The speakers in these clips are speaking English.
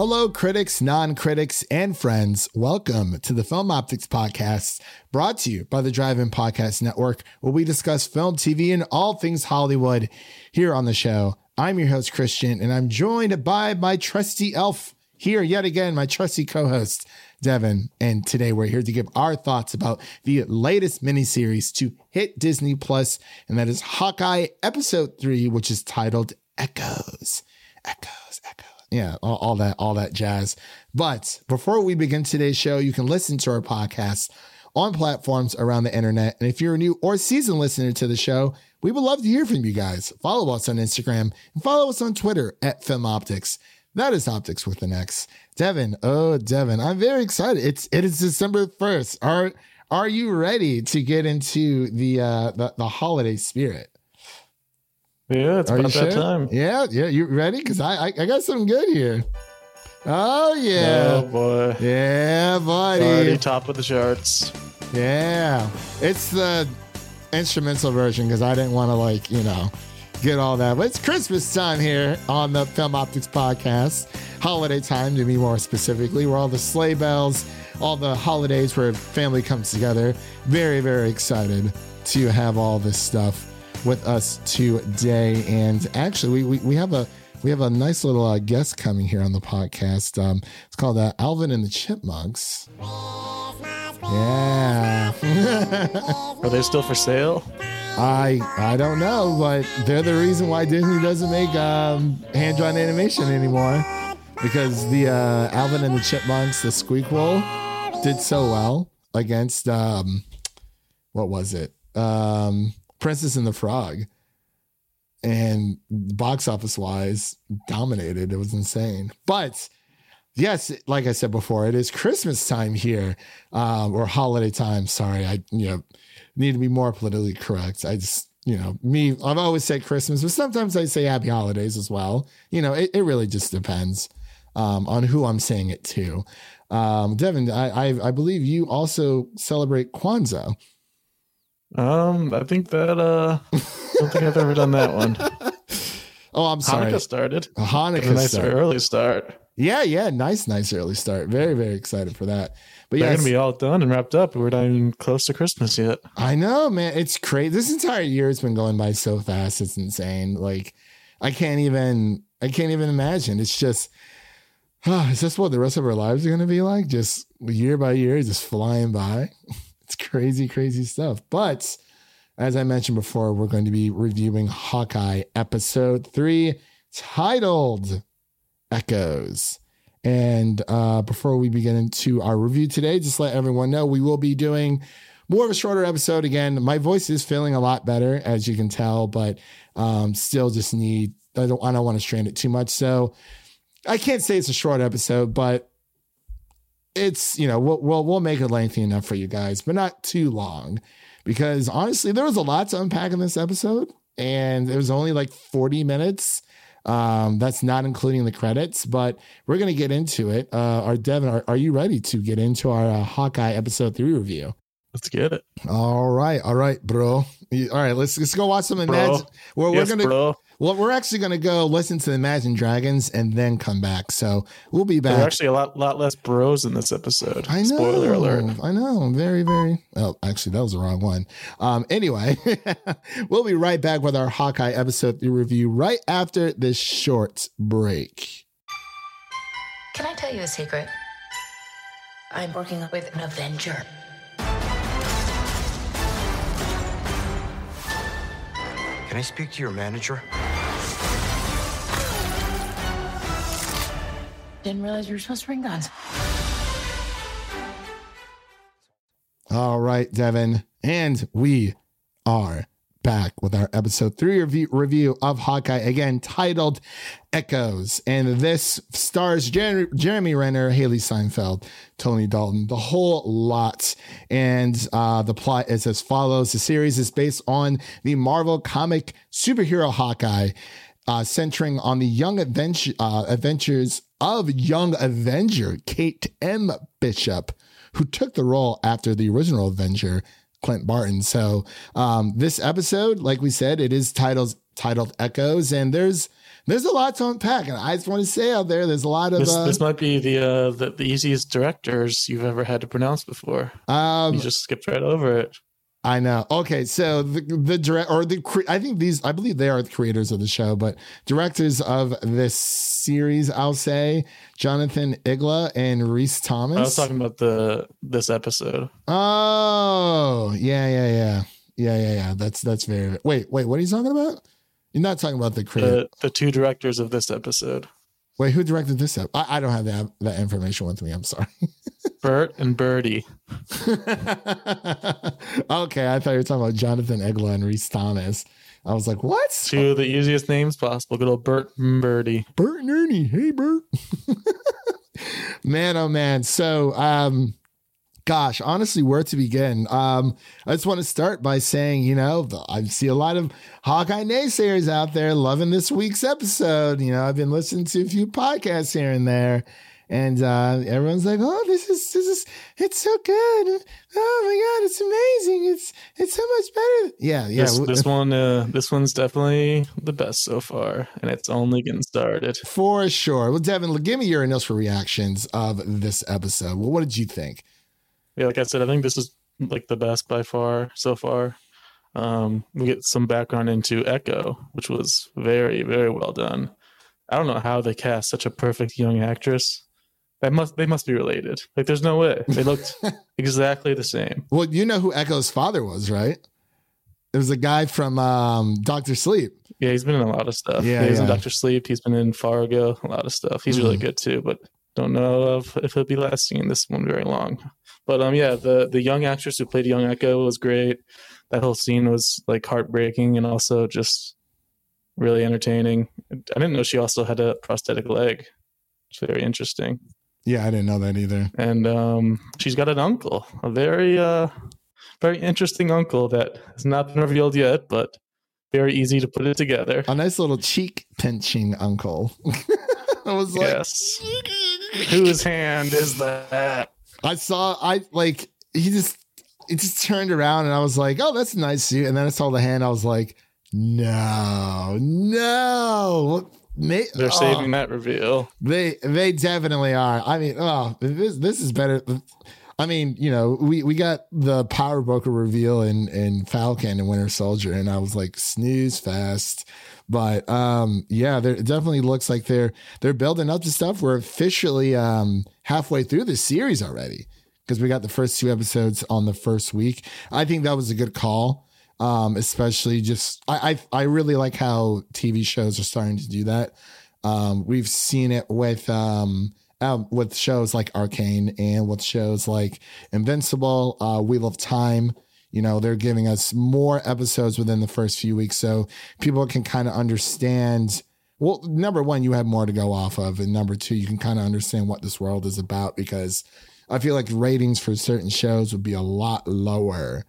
Hello, critics, non critics, and friends. Welcome to the Film Optix Podcast, brought to you by the Drive In Podcast Network, where we discuss film, TV, and all things Hollywood here on the show. I'm your host, Christian, and I'm joined by my trusty elf here yet again, my trusty co host, Devin. And today we're here to give our thoughts about the latest miniseries to hit Disney Plus, and that is Hawkeye Episode 3, which is titled Echoes. Echoes, echoes yeah, all, all, that, all that jazz. But before we begin today's show, you can listen to our podcast on platforms around the internet. And if you're a new or seasoned listener to the show, we would love to hear from you guys. Follow us on Instagram and follow us on Twitter at Film Optix. That is Optics with an X. Devin, oh Devin, I'm very excited. It's it is December first. Are are you ready to get into the uh the, the holiday spirit? Yeah, it's Are about that time. Yeah, yeah. You ready? Because I, I, I got something good here. Oh yeah. Oh boy. Yeah, buddy. Already top of the charts. Yeah, it's the instrumental version because I didn't want to like you know get all that. But it's Christmas time here on the Film Optix Podcast. Holiday time, to be more specifically, where all the sleigh bells, all the holidays where family comes together. Very, very excited to have all this stuff with us today. And actually, we, we, we have a we have a nice little uh, guest coming here on the podcast. Um, it's called uh, Alvin and the Chipmunks. Yeah. Are they still for sale? I I don't know, but they're the reason why Disney doesn't make um, hand drawn animation anymore because the uh, Alvin and the Chipmunks, the Squeakquel, did so well against um, what was it? Um, Princess and the Frog. And box office wise, dominated. It was insane. But yes, like I said before, it is Christmas time here, um, or holiday time. Sorry, I you know need to be more politically correct. I just you know me, I've always said Christmas, but sometimes I say Happy Holidays as well. You know, it, it really just depends um, on who I'm saying it to. Um, Devin, I, I I believe you also celebrate Kwanzaa. Um, I think that uh, I don't think I've ever done that one. oh, I'm sorry. Hanukkah started. Hanukkah, a nice start. early start. Yeah, yeah, nice, nice early start. Very, very excited for that. But yeah, gonna be all done and wrapped up. We're not even close to Christmas yet. I know, man. It's crazy. This entire year has been going by so fast. It's insane. Like, I can't even, I can't even imagine. It's just, oh, is this what the rest of our lives are going to be like? Just year by year, just flying by. It's crazy, crazy stuff. But as I mentioned before, we're going to be reviewing Hawkeye episode three, titled Echoes. And uh, before we begin into our review today, just let everyone know we will be doing more of a shorter episode again. My voice is feeling a lot better, as you can tell, but um, still just need. I don't. I don't want to strain it too much. So I can't say it's a short episode, but it's you know we'll, we'll we'll make it lengthy enough for you guys, but not too long, because honestly, there was a lot to unpack in this episode, and it was only like forty minutes. Um, that's not including the credits, but we're gonna get into it. Uh, our Devin, are, are you ready to get into our uh, Hawkeye episode three review? Let's get it. All right, all right, bro. All right, let's let's go watch some Imagine. Well, yes, we're gonna bro. Well, we're actually going to go listen to the Imagine Dragons and then come back. So we'll be back. There are actually a lot, lot less bros in this episode. I know. Spoiler alert. I know. Very, very. Oh, actually, that was the wrong one. Um, anyway, we'll be right back with our Hawkeye episode review right after this short break. Can I tell you a secret? I'm working with an Avenger. Can I speak to your manager? Didn't realize you were supposed to bring guns. All right, Devin. And we are back with our episode three review, review of Hawkeye, again titled Echoes. And this stars Jer- Jeremy Renner, Hailee Steinfeld, Tony Dalton, the whole lot. And uh, the plot is as follows The series is based on the Marvel comic superhero Hawkeye. Uh, centering on the young uh, adventures of young Avenger Kate M. Bishop, who took the role after the original Avenger Clint Barton. So um, this episode, like we said, it is titled titled Echoes, and there's there's a lot to unpack. And I just want to say out there, there's a lot of This, uh, this might be the, uh, the the easiest directors you've ever had to pronounce before. um, You just skipped right over it. I know. Okay, so the the direct or the cre- I think these I believe they are the creators of the show, but directors of this series, I'll say Jonathan Igla and Rhys Thomas. I was talking about the this episode. Oh, yeah, yeah, yeah, yeah, yeah, yeah. That's that's very. Wait, wait. What are you talking about? You're not talking about the creator. The the two directors of this episode, wait, who directed this? Up? I, I don't have that that information with me. I'm sorry. Bert and Birdie. okay, I thought you were talking about Jonathan Igla and Rhys Thomas. I was like, what? Two of the easiest names possible. Good old Bert and Birdie. Bert and Ernie. Hey, Bert. man, oh man. So, um, gosh, honestly, where to begin? Um, I just want to start by saying, you know, I see a lot of Hawkeye naysayers out there loving this week's episode. You know, I've been listening to a few podcasts here and there. And uh, everyone's like, "Oh, this is this is it's so good! Oh my god, it's amazing! It's it's so much better!" Yeah, yeah. This, this one, uh, this one's definitely the best so far, and it's only getting started. For sure. Well, Devin, give me your initial reactions of this episode. Well, what did you think? Yeah, like I said, I think this is like the best by far so far. Um, we get some background into Echo, which was very, very well done. I don't know how they cast such a perfect young actress. That must they must be related. Like, there's no way they looked exactly the same. Well, you know who Echo's father was, right? It was a guy from um, Doctor Sleep. Yeah, he's been in a lot of stuff. Yeah, he's in. Doctor Sleep. He's been in Fargo. A lot of stuff. He's really Mhm. good too, but don't know if, if he'll be lasting in this one very long. But um, yeah, the the young actress who played young Echo was great. That whole scene was like heartbreaking and also just really entertaining. I didn't know she also had a prosthetic leg. It's very interesting. Yeah, I didn't know that either. And um, she's got an uncle, a very uh, very interesting uncle that has not been revealed yet, but very easy to put it together. A nice little cheek pinching uncle. I was like, yes. Whose hand is that? I saw, I like, he just, it just turned around and I was like, oh, that's a nice suit. And then I saw the hand. I was like, no, no. May, They're oh. saving that reveal. They they definitely are. I mean, oh, this this is better. I mean, you know, we we got the power broker reveal in in Falcon and Winter Soldier, and I was like, snooze fast. But um, yeah, there it definitely looks like they're they're building up to stuff. We're officially um halfway through the series already because we got the first two episodes on the first week. I think that was a good call. Um, especially just I, I I really like how TV shows are starting to do that. Um, we've seen it with um, um with shows like Arcane and with shows like Invincible, uh, Wheel of Time. You know, they're giving us more episodes within the first few weeks, so people can kind of understand. Well, number one, you have more to go off of, and number two, you can kind of understand what this world is about because I feel like ratings for certain shows would be a lot lower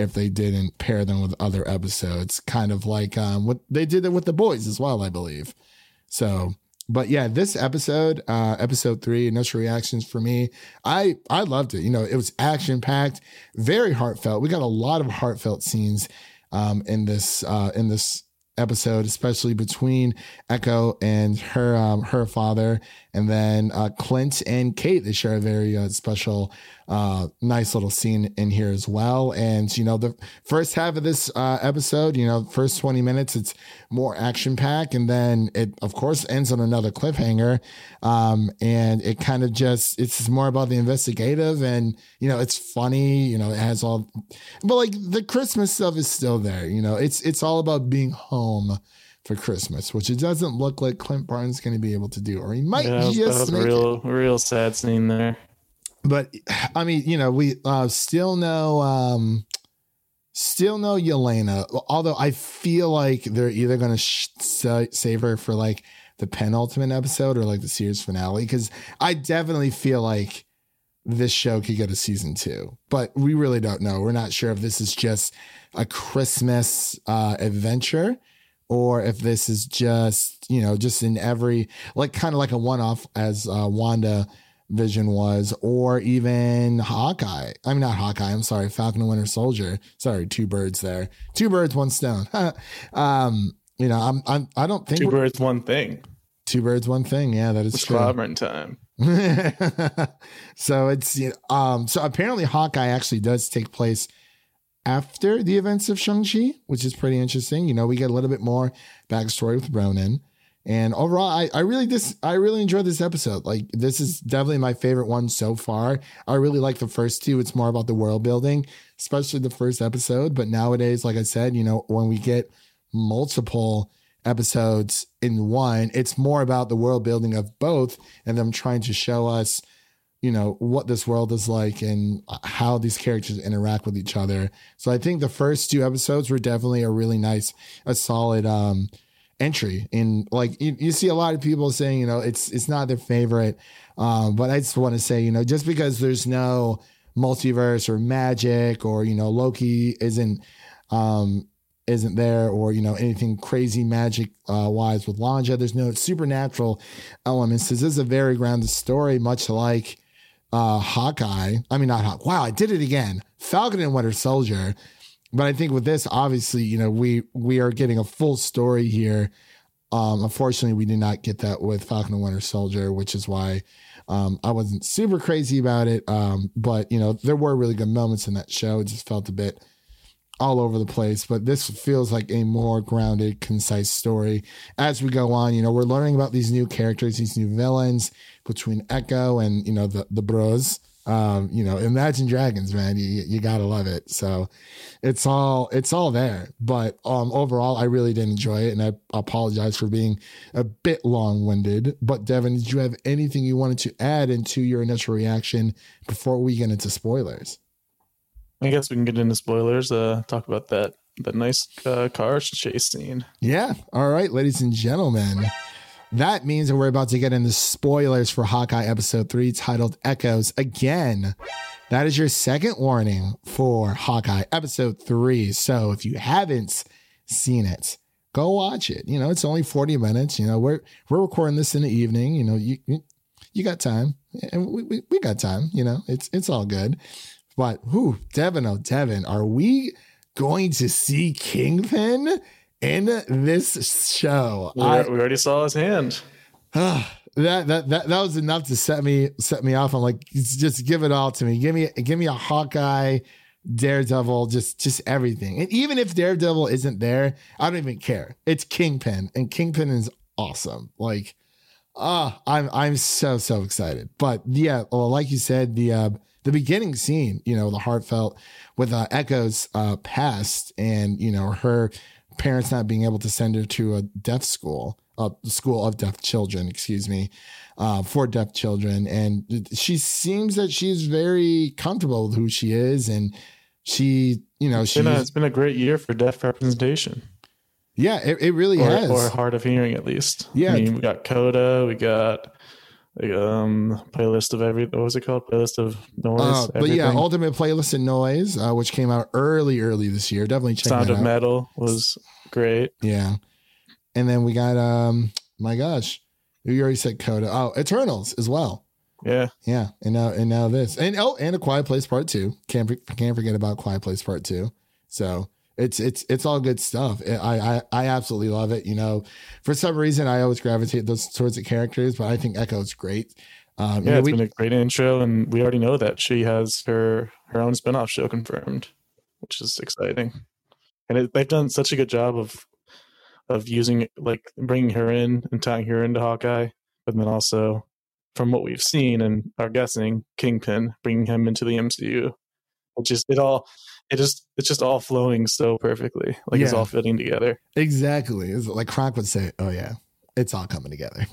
if they didn't pair them with other episodes, kind of like um, what they did it with the boys as well, I believe. So, but yeah, this episode, uh, episode three, initial reactions for me, I I loved it. You know, it was action packed, very heartfelt. We got a lot of heartfelt scenes um, in this uh, in this episode, especially between Echo and her um, her father, and then uh, Clint and Kate. They share a very uh, special, uh, nice little scene in here as well. And you know, the first half of this uh, episode, you know, first twenty minutes, it's more action packed, and then it of course ends on another cliffhanger. Um, and it kind of just it's more about the investigative, and you know, it's funny. You know, it has all, but like the Christmas stuff is still there. You know, it's it's all about being home for Christmas, which it doesn't look like Clint Barnes going to be able to do, or he might Yeah, just was a it. real, real sad scene there. But I mean, you know, we uh, still know, um, still know Yelena. Although I feel like they're either going to sh- save her for like the penultimate episode or like the series finale, because I definitely feel like this show could go to season two, but we really don't know. We're not sure if this is just a Christmas uh, adventure or if this is just, you know, just in every, like kind of like a one off as uh, Wanda Vision was, or even Hawkeye. I mean, not Hawkeye, I'm sorry, Falcon and Winter Soldier. Sorry, two birds there. Two birds, one stone. um, you know, I'm, I'm I don't think Two birds, one thing. two birds, one thing. Yeah, that is It's true. clobbering time. so it's you know, um so apparently Hawkeye actually does take place after the events of Shang-Chi, which is pretty interesting. You know, we get a little bit more backstory with Ronan. And overall, I, I really this I really enjoyed this episode. Like this is definitely my favorite one so far. I really like the first two. It's more about the world building, especially the first episode. But nowadays, like I said, you know, when we get multiple episodes in one, it's more about the world building of both and them trying to show us, you know, what this world is like and how these characters interact with each other. So I think the first two episodes were definitely a really nice, a solid um entry. In like you, you see a lot of people saying you know it's it's not their favorite. Um but i just want to say you know just because there's no multiverse or magic or you know loki isn't um isn't there or you know anything crazy magic uh wise with Lanja there's no supernatural elements. This is a very grounded story much like uh Hawkeye. I mean not Hawkeye wow I did it again. Falcon and Winter Soldier but I think with this, obviously, you know, we we are getting a full story here. Um, unfortunately, we did not get that with Falcon and Winter Soldier, which is why um, I wasn't super crazy about it. Um, but you know, there were really good moments in that show. It just felt a bit all over the place. But this feels like a more grounded, concise story as we go on. You know, we're learning about these new characters, these new villains between Echo and you know the the Bros. Um, you know, Imagine Dragons, man, you you gotta love it. So it's all it's all there. But um overall, I really did enjoy it, and I apologize for being a bit long winded. But Devin, did you have anything you wanted to add into your initial reaction before we get into spoilers? I guess we can get into spoilers. Uh, talk about that that nice uh, car chase scene. Yeah. All right, ladies and gentlemen. That means that we're about to get into spoilers for Hawkeye episode three titled Echoes again. That is your second warning for Hawkeye episode three. So if you haven't seen it, go watch it. You know, it's only 40 minutes. You know, we're we're recording this in the evening. You know, you you, got time. And we, we, we got time, you know, it's it's all good. But who, Devin, oh Devin, are we going to see Kingpin in this show? We, I- we already saw his hand. that that that that was enough to set me set me off. I'm like, just give it all to me. Give me give me a Hawkeye, Daredevil, just just everything. And even if Daredevil isn't there, I don't even care. It's Kingpin, and Kingpin is awesome. Like, ah, I'm I'm so so excited. But yeah, well, like you said, the uh, the beginning scene, you know, the heartfelt with uh, Echo's uh, past, and you know her parents not being able to send her to a deaf school, a school of deaf children, excuse me, uh, for deaf children. And she seems that she's very comfortable with who she is. And she, you know, It's she, been, a, it's been a great year for deaf representation, yeah, it, it really or, has. or hard of hearing at least. Yeah. I mean, we got Coda, we got um playlist of every what was it called? Playlist of noise. Uh, but yeah. Ultimate Playlist and Noise, uh, which came out early, early this year. Definitely check out. Sound of out. Metal was great. Yeah. And then we got, um, my gosh, you already said Coda. Oh, Eternals as well. Yeah, Yeah, and now and now this, and oh, and a Quiet Place Part Two. Can't can't forget about Quiet Place Part Two. So it's it's it's all good stuff. I I I absolutely love it. You know, for some reason I always gravitate those sorts of characters, but I think Echo's great. Um, you yeah, know, it's we- been a great intro, and we already know that she has her her own spinoff show confirmed, which is exciting. And it, they've done such a good job of of using like bringing her in and tying her into Hawkeye, but then also from what we've seen and are guessing, Kingpin bringing him into the MCU. It just it all it just it's just all flowing so perfectly, like it's all fitting together. Exactly. It's like Kronk would say, "Oh yeah, it's all coming together."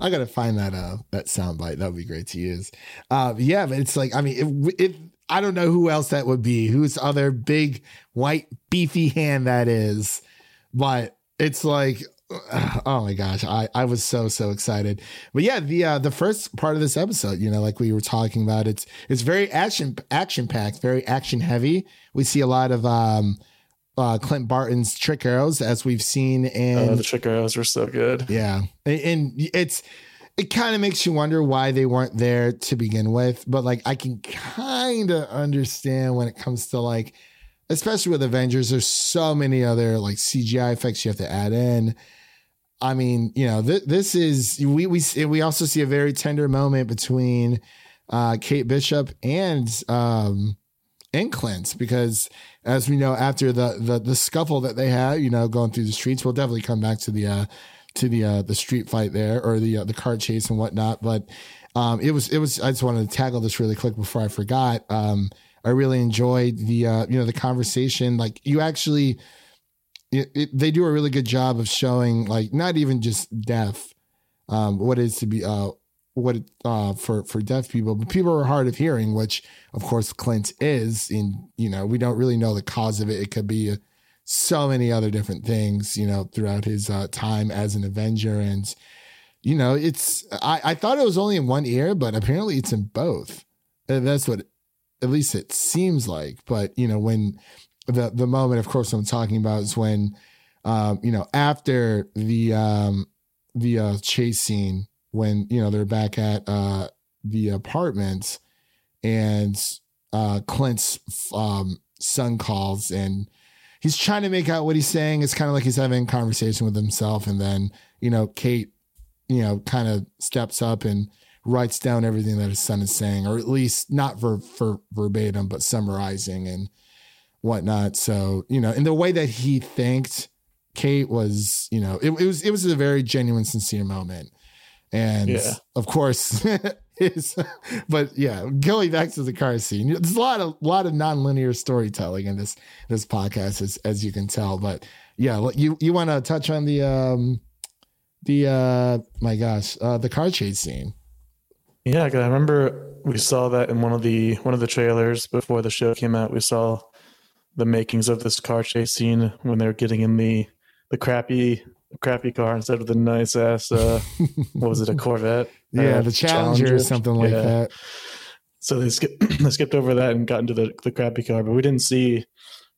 I gotta find that uh that soundbite. That would be great to use. Uh, yeah, but it's like I mean, if, if I don't know who else that would be, whose other big white beefy hand that is, but it's like. Oh my gosh, I, I was so so excited. But yeah, the uh, the first part of this episode, you know, like we were talking about, it's it's very action action packed, very action heavy. We see a lot of um uh, Clint Barton's trick arrows, as we've seen in uh, the trick arrows were so good. yeah, and, and it's it kind of makes you wonder why they weren't there to begin with. But like, I can kind of understand when it comes to like, especially with Avengers, there's so many other like CGI effects you have to add in. I mean, you know, th- this is we we we also see a very tender moment between uh, Kate Bishop and um, and Clint because as we know after the the the scuffle that they had, you know, going through the streets, we'll definitely come back to the uh, to the uh, the street fight there or the uh, the car chase and whatnot. But um, it was it was. I just wanted to tackle this really quick before I forgot. Um, I really enjoyed the uh, you know the conversation. Like you actually, it, it, they do a really good job of showing like not even just deaf, um, what is to be uh what uh for for deaf people, but people are hard of hearing, which of course Clint is. In you know we don't really know the cause of it. It could be so many other different things, you know, throughout his uh, time as an Avenger and you know, it's I, I thought it was only in one ear, but apparently it's in both. And that's what at least it seems like. But you know, when the the moment, of course, I'm talking about is when um, you know, after the um the uh chase scene when, you know, they're back at uh the apartment and uh Clint's um son calls and he's trying to make out what he's saying. It's kind of like he's having a conversation with himself, and then you know, Kate you know, kind of steps up and writes down everything that his son is saying, or at least not for, for verbatim, but summarizing and whatnot. So, you know, in the way that he thanked Kate was, you know, it, it was it was a very genuine, sincere moment. And yeah. of course, is but yeah, going back to the car scene, there's a lot of lot of nonlinear storytelling in this this podcast, as as you can tell. But yeah, you you want to touch on the um the uh my gosh, uh the car chase scene. Yeah, I remember we saw that in one of the one of the trailers before the show came out. We saw the makings of this car chase scene when they were getting in the the crappy crappy car instead of the nice ass uh what was it a Corvette? yeah, uh, the Challenger, Challenger, or something like yeah. that. So they skipped they skipped over that and got into the the crappy car, but we didn't see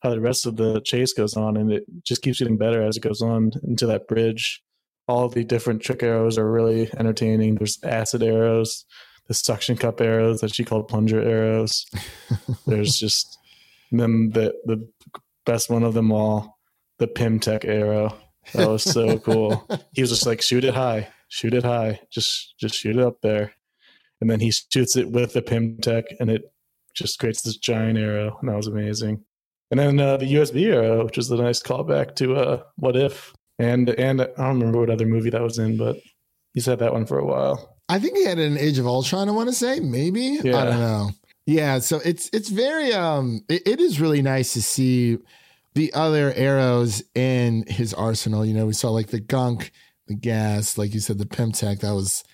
how the rest of the chase goes on, and it just keeps getting better as it goes on into that bridge all the different trick arrows are really entertaining. There's acid arrows, the suction cup arrows that she called plunger arrows. There's just then the the best one of them all, the Pym Tech arrow. That was so cool. He was just like, shoot it high, shoot it high, just just shoot it up there, and then he shoots it with the Pym Tech, and it just creates this giant arrow, and that was amazing. And then uh, the USB arrow, which is a nice callback to uh, What If and and I don't remember what other movie that was in, but he's had that one for a while. I think he had an Age of Ultron. I want to say maybe. Yeah. I don't know. Yeah, so it's it's very um it, it is really nice to see the other arrows in his arsenal. You know, we saw like the gunk, the gas, like you said, the Pym Tech. That was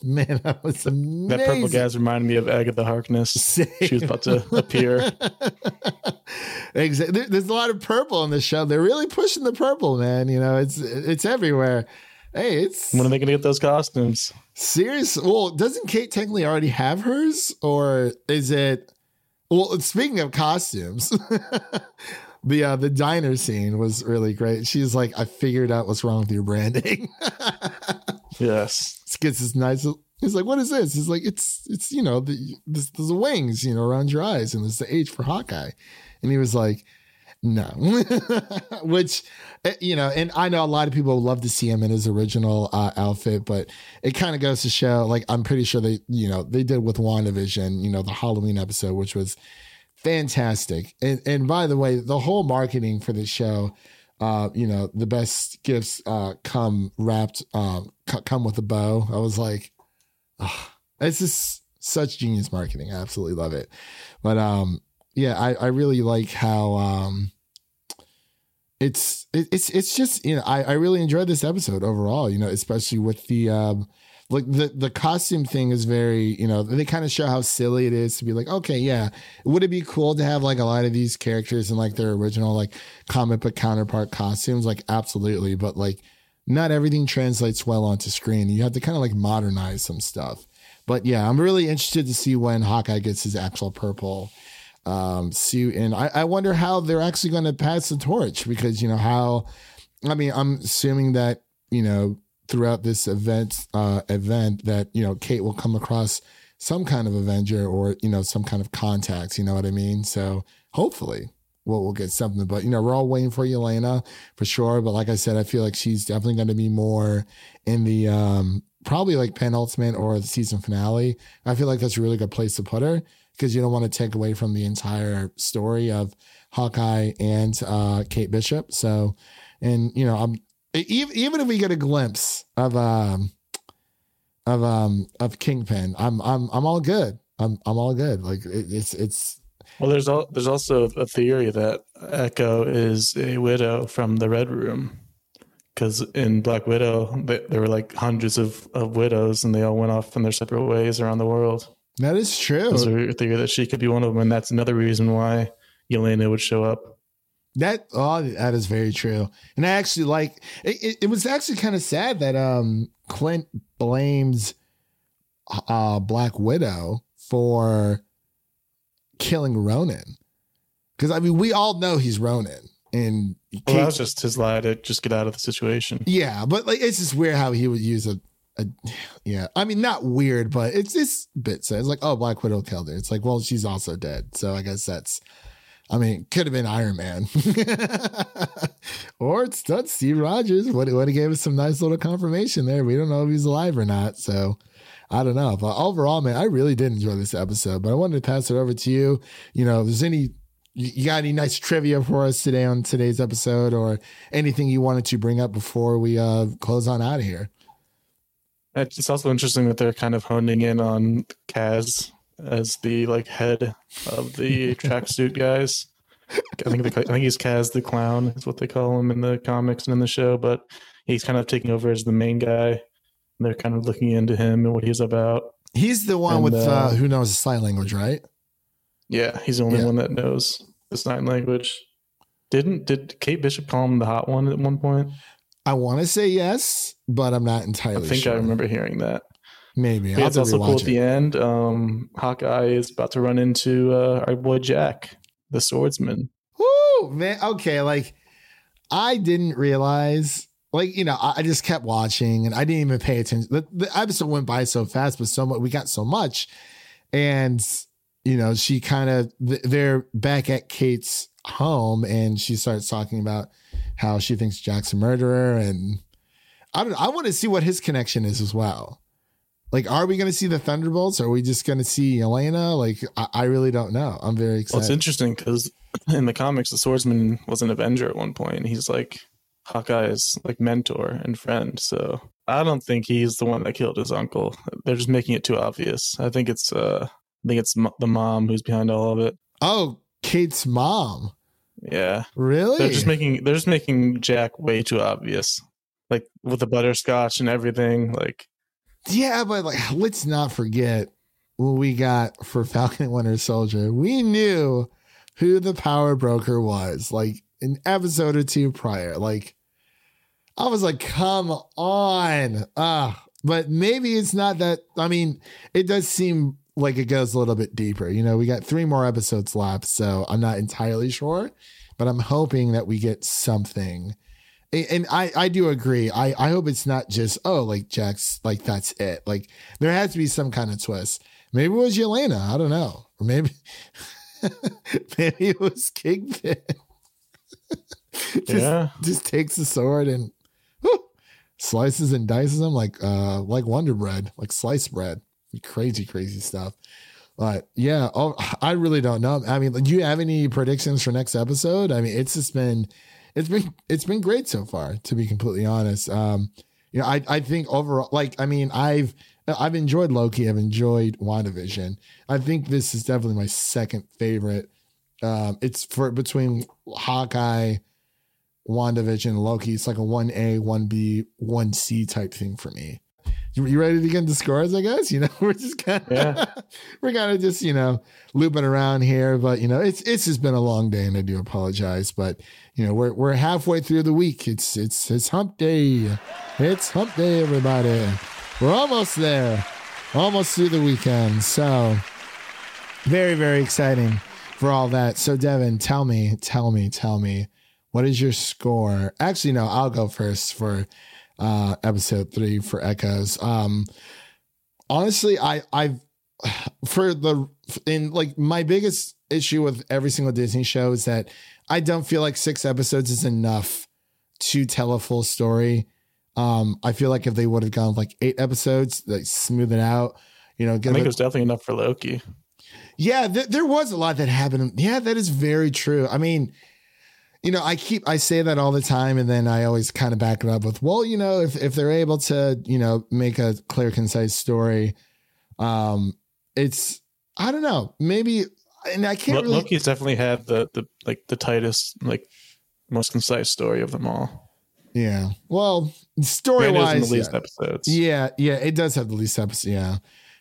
man, that was amazing. That purple gas reminded me of Agatha Harkness. Same. She was about to appear. exactly. There's a lot of purple in the show. They're really pushing the purple, man. You know, it's it's everywhere. Hey, it's when are they gonna get those costumes? Serious? Well, doesn't Kate technically already have hers, or is it? Well, speaking of costumes, the uh, the diner scene was really great. She's like, "I figured out what's wrong with your branding." yes, gets this nice. He's like, "What is this?" He's like, "It's it's you know the there's wings you know around your eyes, and it's the H for Hawkeye." And he was like, "No," which eh, you know, and I know a lot of people love to see him in his original uh, outfit, but it kind of goes to show. Like, I'm pretty sure they you know they did with WandaVision, you know, the Halloween episode, which was fantastic. And and by the way, the whole marketing for the show uh, you know, the best gifts uh, come wrapped, uh, come with a bow. I was like, oh, it's just such genius marketing. I absolutely love it. But um, yeah, I, I really like how um, it's it, it's it's just you know I, I really enjoyed this episode overall. You know, especially with the um, like the the costume thing is very you know they kind of show how silly it is to be like okay yeah would it be cool to have like a lot of these characters in like their original like comic book counterpart costumes? Like absolutely but like not everything translates well onto screen. You have to kind of like modernize some stuff. But yeah i'm really interested to see when hawkeye gets his actual purple um suit and i, I wonder how they're actually going to pass the torch because you know how i mean i'm assuming that you know throughout this event uh, event that you know Kate will come across some kind of Avenger or you know some kind of contact. You know what I mean? So hopefully, we'll, we'll get something. But you know, we're all waiting for Yelena for sure. But like I said, I feel like she's definitely going to be more in the um probably like penultimate or the season finale. I feel like that's a really good place to put her because you don't want to take away from the entire story of Hawkeye and uh, Kate Bishop. So, and you know, I'm even even if we get a glimpse of um of um of Kingpin, I'm I'm I'm all good. I'm I'm all good. Like it, it's it's Well, there's al- there's also a theory that Echo is a widow from the Red Room, because in Black Widow th- there were like hundreds of, of widows, and they all went off in their separate ways around the world. that is true. There's a theory that she could be one of them, and that's another reason why Yelena would show up. That oh, that is very true. And I actually like it. It, was actually kind of sad that um Clint blames uh Black Widow for killing Ronan, because I mean we all know he's Ronan, and Well, that was just his lie to just get out of the situation. yeah, but like it's just weird how he would use a. A, yeah, I mean, not weird, but it's this bit says like, oh, Black Widow killed her. It's like, well, she's also dead. So I guess that's, I mean, could have been Iron Man, or it's Steve Rogers. What would have gave us some nice little confirmation there. We don't know if he's alive or not. So I don't know. But overall, man, I really did enjoy this episode. But I wanted to pass it over to you. You know, if there's any you you got any nice trivia for us today on today's episode or anything you wanted to bring up before we uh close on out of here? It's also interesting that they're kind of honing in on Kaz as the like head of the tracksuit guys. I think they, I think he's Kaz the clown is what they call him in the comics and in the show, but he's kind of taking over as the main guy. And they're kind of looking into him and what he's about. He's the one And, with uh, uh, who knows sign language, right? Yeah, he's the only Yeah. one that knows the sign language. Didn't did Kate Bishop call him the hot one at one point? I want to say yes, but I'm not entirely. Sure. I think sure. I remember hearing that. Maybe. I'll it's also cool rewatch at the end. Um, Hawkeye is about to run into uh, our boy Jack, the swordsman. Woo, man. Okay, like I didn't realize. Like you know, I, I just kept watching, and I didn't even pay attention. The, the episode went by so fast, but so much we got so much, and you know, she kind of they're back at Kate's home, and she starts talking about how she thinks Jack's a murderer, and I don't. know. I want to see what his connection is as well. Like, are we going to see the Thunderbolts? Or are we just going to see Yelena? Like, I, I really don't know. I'm very Well, excited. it's interesting because in the comics, the swordsman was an Avenger at one point. He's like Hawkeye's like mentor and friend. So I don't think he's the one that killed his uncle. They're just making it too obvious. I think it's uh, I think it's the mom who's behind all of it. oh, Kate's mom. Yeah, Really? they're just making they're just making Jack way too obvious, like with the butterscotch and everything. Like yeah, but like, let's not forget what we got for Falcon and Winter Soldier. We knew who the power broker was, like an episode or two prior. Like, I was like, come on. Ah, but maybe it's not that. I mean, it does seem like it goes a little bit deeper. You know, we got three more episodes left, so I'm not entirely sure, but I'm hoping that we get something. And- And I, I do agree. I, I hope it's not just, oh, like Jack's, like that's it. Like there has to be some kind of twist. Maybe it was Yelena. I don't know. Or maybe, maybe it was Kingpin. just, yeah, just takes the sword and whew, slices and dices them like uh like Wonder Bread, like sliced bread. Crazy, crazy stuff. But yeah, oh, I really don't know. I mean, do you have any predictions for next episode? I mean, it's just been, it's been, it's been great so far. To be completely honest, um, you know, I I think overall, like, I mean, I've I've enjoyed Loki. I've enjoyed WandaVision. I think this is definitely my second favorite. Um, it's for between Hawkeye, WandaVision, and Loki. It's like a one A, one B, one C type thing for me. You, ready to get into scores? I guess you know we're just kind of Yeah. we're kind of just you know looping around here, but you know it's it's just been a long day, and I do apologize, but you know we're we're halfway through the week. It's it's it's hump day. It's hump day, everybody. We're almost there, almost through the weekend. So very very exciting for all that. So Devin, tell me, tell me, tell me, what is your score? Actually, no, I'll go first for uh episode three for Echoes. Um honestly, I I've for the in like my biggest issue with every single Disney show is that I don't feel like six episodes is enough to tell a full story. Um, I feel like if they would have gone like eight episodes, like smooth it out, you know, I think it- it was definitely enough for Loki. yeah, th- there was a lot that happened. Yeah, that is very true. I mean, you know, I keep I say that all the time, and then I always kind of back it up with, well, you know, if if they're able to, you know, make a clear, concise story, um, it's I don't know, maybe, and I can't Lo- really. Loki's definitely had the the like the tightest, like most concise story of them all. Yeah. Well, story Granted, it was in wise, the least yeah. episodes. yeah, yeah, it does have the least episodes. Yeah,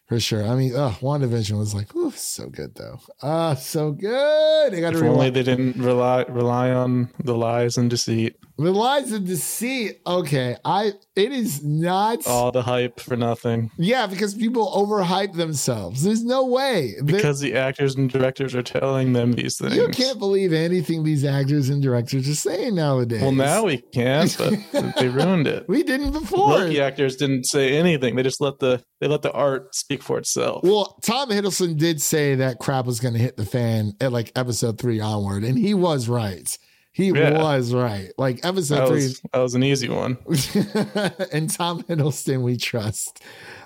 for sure. I mean, oh, WandaVision was like, ooh, so good though. Ah, so good. I got If only they didn't rely rely on the lies and deceit, The lies and deceit. Okay, I. It is not. all the hype for nothing. yeah, because people overhype themselves. There's no way. Because the actors and directors are telling them these things. you can't believe anything these actors and directors are saying nowadays. Well, now we can, but they ruined it. we didn't before. Loki actors didn't say anything. They just let the they let the art speak for itself. Well, Tom Hiddleston did say that crap was going to hit the fan at like episode three onward, and he was right. He Yeah. was right. Like episode that three, was that was an easy one. and Tom Hiddleston we trust.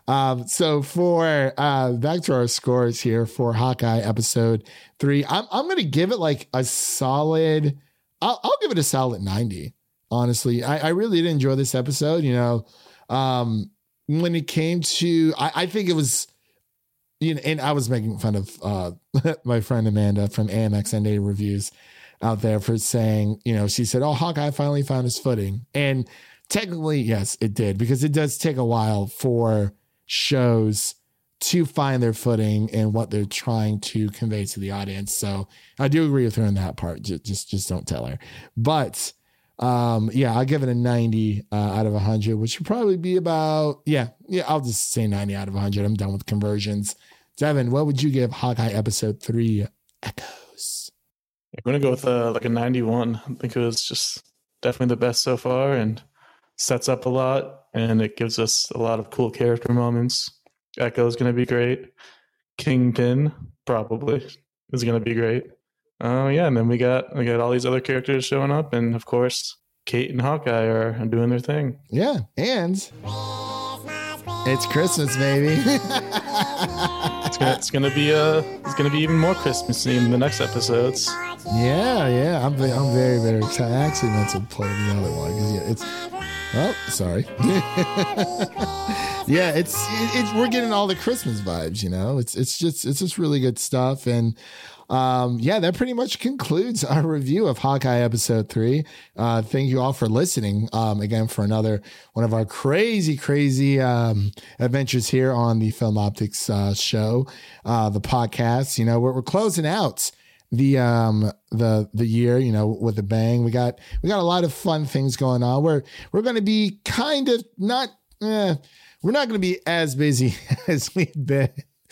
Um, so for uh back to our scores here for Hawkeye episode three, I'm I'm gonna give it like a solid. I'll, I'll give it a solid 90. Honestly, I, I really did enjoy this episode. You know, um, when it came to, I, I think it was, you know, and I was making fun of uh my friend Amanda from AMX and A reviews out there for saying, you know, she said, "Oh, Hawkeye finally found his footing," and technically, yes, it did because it does take a while for shows to find their footing and what they're trying to convey to the audience. So I do agree with her in that part. Just, just, just don't tell her. But um, yeah, I'll give it a 90 uh, out of 100, which would probably be about, yeah, yeah, I'll just say 90 out of 100. I'm done with conversions. Devin, what would you give Hawkeye episode three echoes? I'm gonna go with uh, like a 91. I think it was just definitely the best so far, and sets up a lot, and it gives us a lot of cool character moments. Echo is gonna be great. Kingpin probably is gonna be great. Oh yeah, and then we got we got all these other characters showing up, and of course Kate and Hawkeye are doing their thing. Yeah, and it's Christmas, baby. It's gonna, it's gonna be uh it's gonna be even more Christmassy in the next episodes. Yeah, yeah, I'm I'm very very excited. I actually meant to play the other one because yeah, it's oh sorry. yeah, it's it, it's we're getting all the Christmas vibes. You know, it's it's just it's just really good stuff and. Um, yeah, that pretty much concludes our review of Hawkeye episode three. Uh, thank you all for listening. Um, again, for another one of our crazy, crazy um, adventures here on the Film Optix uh, show, uh, the podcast. You know, we're, we're closing out the um the the year you know with a bang we got we got a lot of fun things going on we're we're going to be kind of not eh, we're not going to be as busy as we've been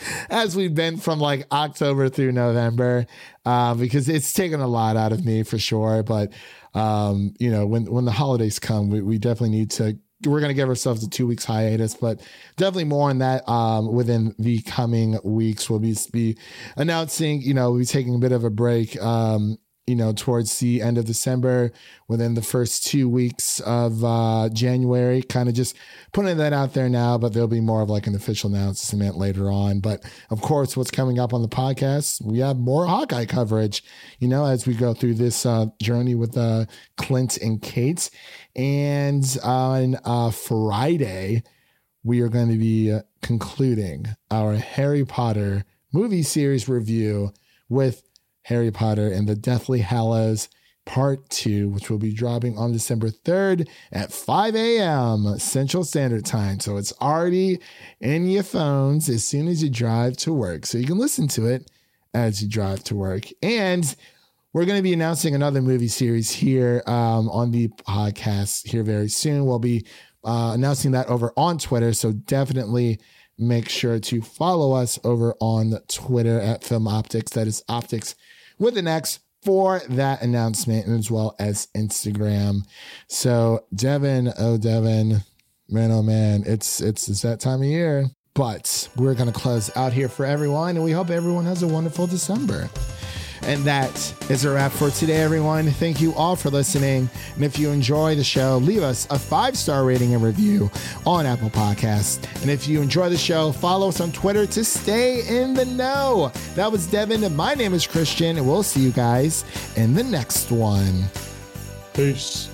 as we've been from like october through november uh, because it's taken a lot out of me for sure but um you know when when the holidays come we, we definitely need to we're going to give ourselves a two weeks hiatus, but definitely more on that um, within the coming weeks. We'll be, be announcing, you know, we'll be taking a bit of a break, um, you know, towards the end of December, within the first two weeks of uh, January, kind of just putting that out there now, but there'll be more of like an official announcement later on. But of course, what's coming up on the podcast, we have more Hawkeye coverage, you know, as we go through this uh, journey with uh, Clint and Kate. And on uh, Friday, we are going to be uh, concluding our Harry Potter movie series review with Harry Potter and the Deathly Hallows Part 2, which will be dropping on December 3rd at 5 a.m. Central Standard Time. So it's already in your phones as soon as you drive to work. So you can listen to it as you drive to work. And we're going to be announcing another movie series here um, on the podcast here very soon. We'll be uh, announcing that over on Twitter. So definitely make sure to follow us over on Twitter at Film Optix. That is Optics with an X for that announcement, as well as Instagram. So Devin, oh Devin, man, oh man, it's it's it's that time of year. But we're to close out here for everyone, and we hope everyone has a wonderful December. And that is a wrap for today, everyone. Thank you all for listening. And if you enjoy the show, leave us a five star rating and review on Apple Podcasts. And if you enjoy the show, follow us on Twitter to stay in the know. That was Devin, and my name is Christian, and we'll see you guys in the next one. Peace.